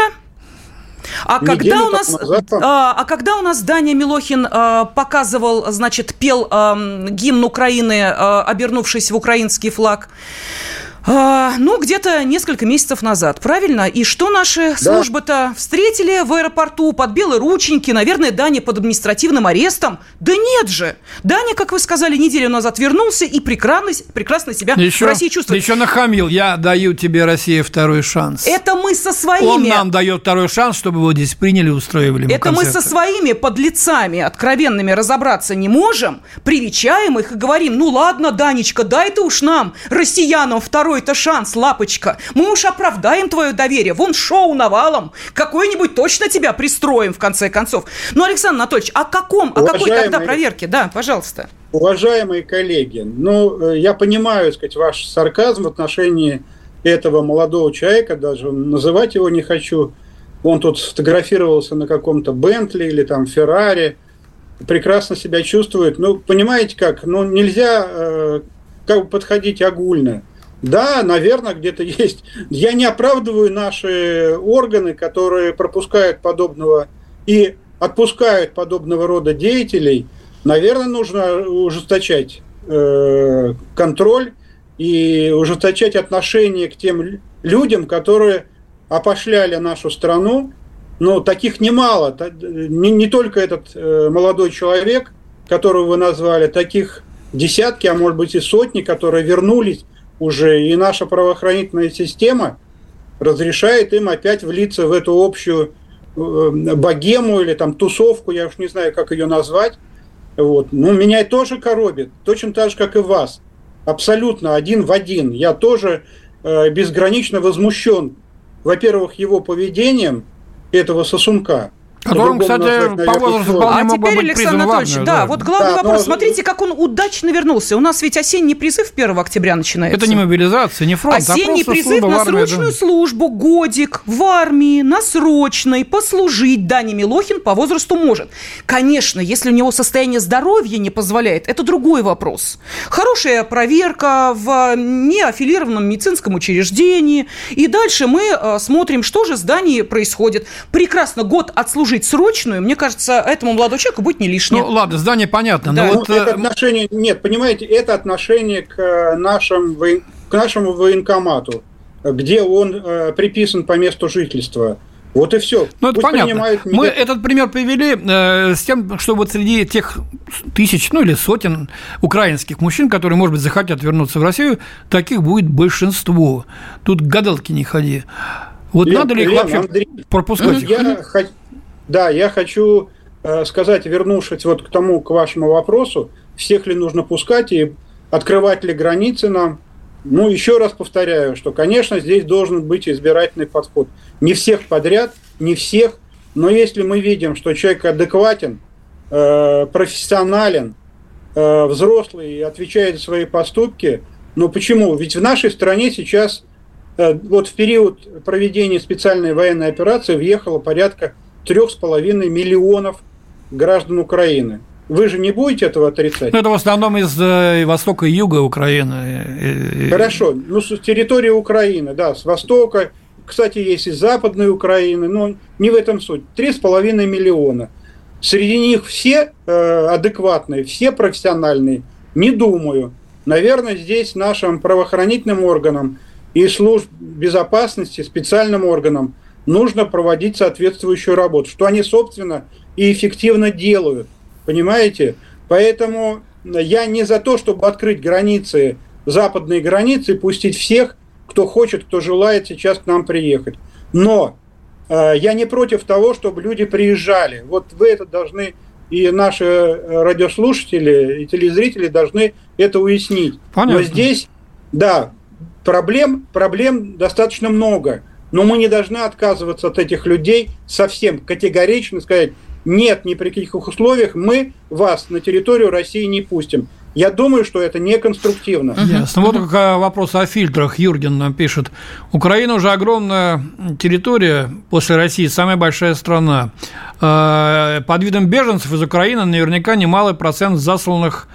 [SPEAKER 1] А когда, у нас, а, а когда у нас Даня Милохин а, показывал, значит, пел а, гимн Украины, а, обернувшись в украинский флаг, а, ну, где-то несколько месяцев назад, правильно? И что наши да. службы-то встретили в аэропорту под белые рученьки? Наверное, Даня под административным арестом? Да нет же! Даня, как вы сказали, неделю назад вернулся и прекрасно, прекрасно себя еще, в России чувствует.
[SPEAKER 2] Еще нахамил. Я даю тебе, Россия, второй шанс.
[SPEAKER 1] Это мы со своими...
[SPEAKER 2] Он нам дает второй шанс, чтобы его здесь приняли, устроили
[SPEAKER 1] Это мы со своими подлецами откровенными разобраться не можем, привечаем их и говорим, ну ладно, Данечка, дай ты уж нам, россиянам, второй какой-то шанс, лапочка. Мы уж оправдаем твое доверие. Вон шоу навалом. Какой-нибудь точно тебя пристроим, в конце концов. Ну, Александр Анатольевич, о каком, о какой тогда проверке? Да, пожалуйста.
[SPEAKER 6] Уважаемые коллеги, ну, э, я понимаю, сказать, ваш сарказм в отношении этого молодого человека, даже называть его не хочу. Он тут сфотографировался на каком-то Бентли или там Феррари, прекрасно себя чувствует. Ну, понимаете как, ну, нельзя э, как бы подходить огульно. Да, наверное, где-то есть. Я не оправдываю наши органы, которые пропускают подобного и отпускают подобного рода деятелей. Наверное, нужно ужесточать э, контроль и ужесточать отношение к тем людям, которые опошляли нашу страну. Но таких немало. Не, не только этот э, молодой человек, которого вы назвали, таких десятки, а может быть и сотни, которые вернулись уже, и наша правоохранительная система разрешает им опять влиться в эту общую э, богему или там тусовку, я уж не знаю, как ее назвать. Вот. Ну, меня тоже коробит, точно так же, как и вас. Абсолютно один в один. Я тоже э, безгранично возмущен, во-первых, его поведением этого сосунка,
[SPEAKER 1] Которым, кстати, по возрасту вполне А теперь, Александр Анатольевич, да, да, вот главный да, вопрос. Но... Смотрите, как он удачно вернулся. У нас ведь осенний призыв 1 октября начинается.
[SPEAKER 2] Это не мобилизация, не фронт,
[SPEAKER 1] а Осенний а призыв на срочную да. службу, годик, в армии, на срочной, послужить Даня Милохин по возрасту может. Конечно, если у него состояние здоровья не позволяет, это другой вопрос. Хорошая проверка в неаффилированном медицинском учреждении. И дальше мы э, смотрим, что же с Данией происходит. Прекрасно год отслужить предложить срочную, мне кажется, этому молодому человеку будет не лишнее.
[SPEAKER 2] Ну, ладно, здание понятно.
[SPEAKER 1] Да.
[SPEAKER 2] Но
[SPEAKER 6] Ну,
[SPEAKER 2] вот,
[SPEAKER 6] это
[SPEAKER 2] э,
[SPEAKER 6] отношение, нет, понимаете, это отношение к, э, нашим, к нашему военкомату, где он э, приписан по месту жительства. Вот и все.
[SPEAKER 2] Ну, это понятно. Мы этот пример привели э, с тем, что вот среди тех тысяч, ну или сотен украинских мужчин, которые, может быть, захотят вернуться в Россию, таких будет большинство. Тут гадалки не ходи. Вот
[SPEAKER 6] Лен,
[SPEAKER 2] надо ли их
[SPEAKER 6] Лен,
[SPEAKER 2] вообще
[SPEAKER 6] Андрей,
[SPEAKER 2] пропускать?
[SPEAKER 6] Я, да, я хочу э, сказать, вернувшись вот к тому, к вашему вопросу, всех ли нужно пускать и открывать ли границы нам. Ну, еще раз повторяю, что, конечно, здесь должен быть избирательный подход. Не всех подряд, не всех, но если мы видим, что человек адекватен, э, профессионален, э, взрослый и отвечает за свои поступки, ну почему? Ведь в нашей стране сейчас вот в период проведения специальной военной операции въехало порядка трех с половиной миллионов граждан Украины. Вы же не будете этого отрицать?
[SPEAKER 2] Ну, это в основном из э, востока и юга Украины.
[SPEAKER 6] Хорошо, ну с территории Украины, да, с востока, кстати, есть и западной Украины, но не в этом суть. Три с половиной миллиона. Среди них все э, адекватные, все профессиональные. Не думаю. Наверное, здесь нашим правоохранительным органам и служб безопасности, специальным органам нужно проводить соответствующую работу, что они, собственно, и эффективно делают. Понимаете? Поэтому я не за то, чтобы открыть границы, западные границы, и пустить всех, кто хочет, кто желает сейчас к нам приехать. Но э, я не против того, чтобы люди приезжали. Вот вы это должны, и наши радиослушатели, и телезрители должны это уяснить.
[SPEAKER 2] Понятно.
[SPEAKER 6] Но здесь, да, проблем, проблем достаточно много. Но мы не должны отказываться от этих людей совсем категорично сказать, нет, ни при каких условиях мы вас на территорию России не пустим. Я думаю, что это неконструктивно.
[SPEAKER 2] Ясно. Вот как вопрос о фильтрах. Юрген нам пишет. Украина уже огромная территория после России, самая большая страна. Э, Под видом беженцев из Украины наверняка немалый процент засланных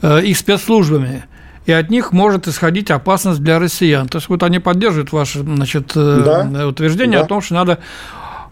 [SPEAKER 2] э, их спецслужбами и от них может исходить опасность для россиян. То есть вот они поддерживают ваше значит,
[SPEAKER 6] Да.
[SPEAKER 2] утверждение
[SPEAKER 6] Да.
[SPEAKER 2] о том, что надо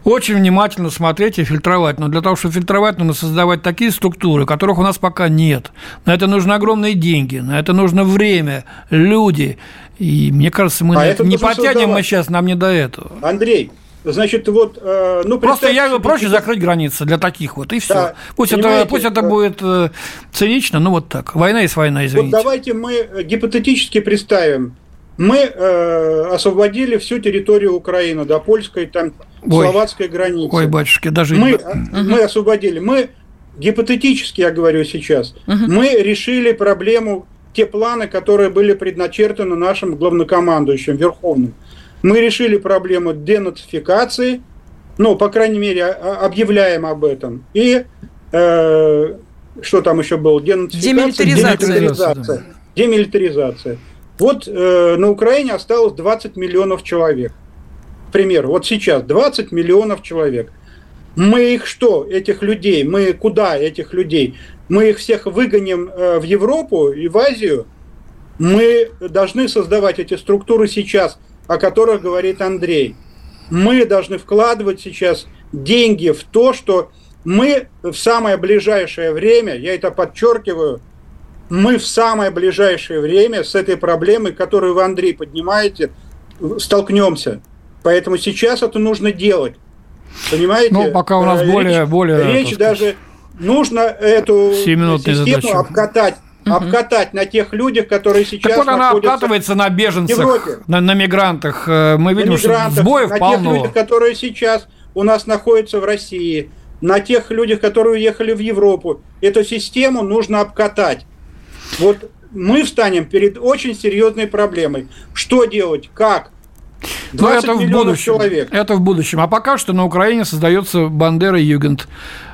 [SPEAKER 2] очень внимательно смотреть и фильтровать. Но для того, чтобы фильтровать, нужно создавать такие структуры, которых у нас пока нет. На это нужны огромные деньги, на это нужно время, люди. И мне кажется, мы
[SPEAKER 6] А
[SPEAKER 2] на не потянем мы
[SPEAKER 6] создавать.
[SPEAKER 2] сейчас, нам не до этого.
[SPEAKER 6] Андрей, значит, вот, э, ну,
[SPEAKER 2] Просто я
[SPEAKER 6] себе,
[SPEAKER 2] проще закрыть границы для таких вот, и все.
[SPEAKER 6] Да,
[SPEAKER 2] пусть, это, пусть это
[SPEAKER 6] э,
[SPEAKER 2] будет э, цинично, ну вот так. Война есть война,
[SPEAKER 6] Вот
[SPEAKER 2] извините.
[SPEAKER 6] давайте мы гипотетически представим, мы э, освободили всю территорию Украины до польской, там,
[SPEAKER 2] Ой.
[SPEAKER 6] словацкой границы.
[SPEAKER 2] Ой, батюшки, даже...
[SPEAKER 6] мы, э, мы освободили, мы гипотетически, я говорю сейчас, мы решили проблему, те планы, которые были предначертаны нашим главнокомандующим, Верховным. Мы решили проблему денацификации, ну, по крайней мере, объявляем об этом. И э, что там еще было? Денацификация,
[SPEAKER 1] Демилитаризация.
[SPEAKER 6] демилитаризация. Демилитаризация. Вот э, на Украине осталось 20 миллионов человек. К примеру, вот сейчас 20 миллионов человек. Мы их что, этих людей, мы куда этих людей? Мы их всех выгоним э, в Европу и в Азию? Мы должны создавать эти структуры сейчас, о которых говорит Андрей. Мы должны вкладывать сейчас деньги в то, что мы в самое ближайшее время, я это подчеркиваю, мы в самое ближайшее время с этой проблемой, которую вы, Андрей, поднимаете, столкнемся. Поэтому сейчас это нужно делать. Понимаете?
[SPEAKER 2] Ну, пока у нас
[SPEAKER 6] Э,
[SPEAKER 2] более-
[SPEAKER 6] речь,
[SPEAKER 2] более,
[SPEAKER 6] Речь
[SPEAKER 2] так сказать,
[SPEAKER 6] даже... Нужно эту систему
[SPEAKER 2] задача.
[SPEAKER 6] обкатать. Обкатать на тех людях, которые сейчас
[SPEAKER 2] Так вот она обкатывается на беженцах, на, на мигрантах. Э, Мы
[SPEAKER 6] на
[SPEAKER 2] видим, что
[SPEAKER 6] мигрантах,
[SPEAKER 2] сбоев
[SPEAKER 6] на тех
[SPEAKER 2] полно.
[SPEAKER 6] людях, которые сейчас у нас находятся в России, на тех людях, которые уехали в Европу. Эту систему нужно обкатать. Вот мы встанем перед очень серьезной проблемой. Что делать? Как?
[SPEAKER 2] Но
[SPEAKER 6] 20
[SPEAKER 2] это в будущем.
[SPEAKER 6] человек.
[SPEAKER 2] Это в будущем. А пока что на Украине создается Бандера Югент.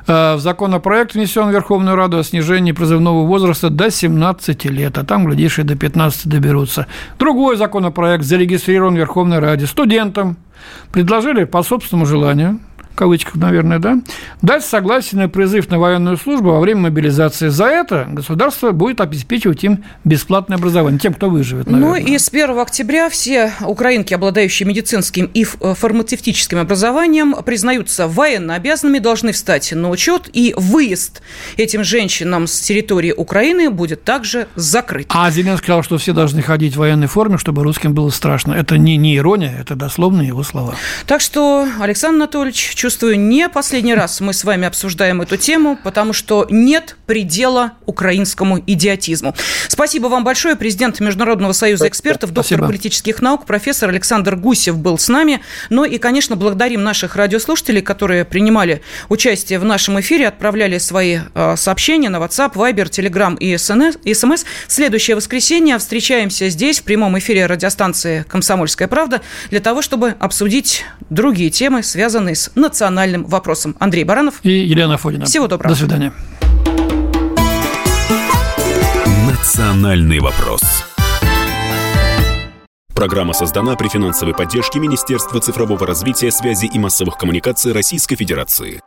[SPEAKER 2] Э, В законопроект внесен в Верховную Раду о снижении призывного возраста до 17 лет, а там, глядишь, и до 15 доберутся. Другой законопроект зарегистрирован в Верховной Раде. Студентам предложили по собственному желанию в кавычках, наверное, да, дать согласие на призыв на военную службу во время мобилизации. За это государство будет обеспечивать им бесплатное образование, тем, кто выживет,
[SPEAKER 1] наверное. Ну и с 1 октября все украинки, обладающие медицинским и э, фармацевтическим образованием, признаются военно обязанными, должны встать на учет, и выезд этим женщинам с территории Украины будет также закрыт.
[SPEAKER 2] А Зеленский сказал, что все должны ходить в военной форме, чтобы русским было страшно. Это не, не ирония, это дословно его слова.
[SPEAKER 1] Так что, Александр Анатольевич, чувствую, не последний раз мы с вами обсуждаем эту тему, потому что нет предела украинскому идиотизму. Спасибо вам большое. Президент Международного союза экспертов, доктор Спасибо. политических наук, профессор Александр Гусев был с нами. Ну и, конечно, благодарим наших радиослушателей, которые принимали участие в нашем эфире, отправляли свои э, сообщения на WhatsApp, Viber, Telegram и SMS. Следующее воскресенье встречаемся здесь, в прямом эфире радиостанции «Комсомольская правда», для того, чтобы обсудить другие темы, связанные с национальным вопросом. Андрей Баранов
[SPEAKER 2] и Елена Фодина.
[SPEAKER 1] Всего доброго.
[SPEAKER 2] До свидания.
[SPEAKER 7] Национальный вопрос. Программа создана при финансовой поддержке Министерства цифрового развития, связи и массовых коммуникаций Российской Федерации.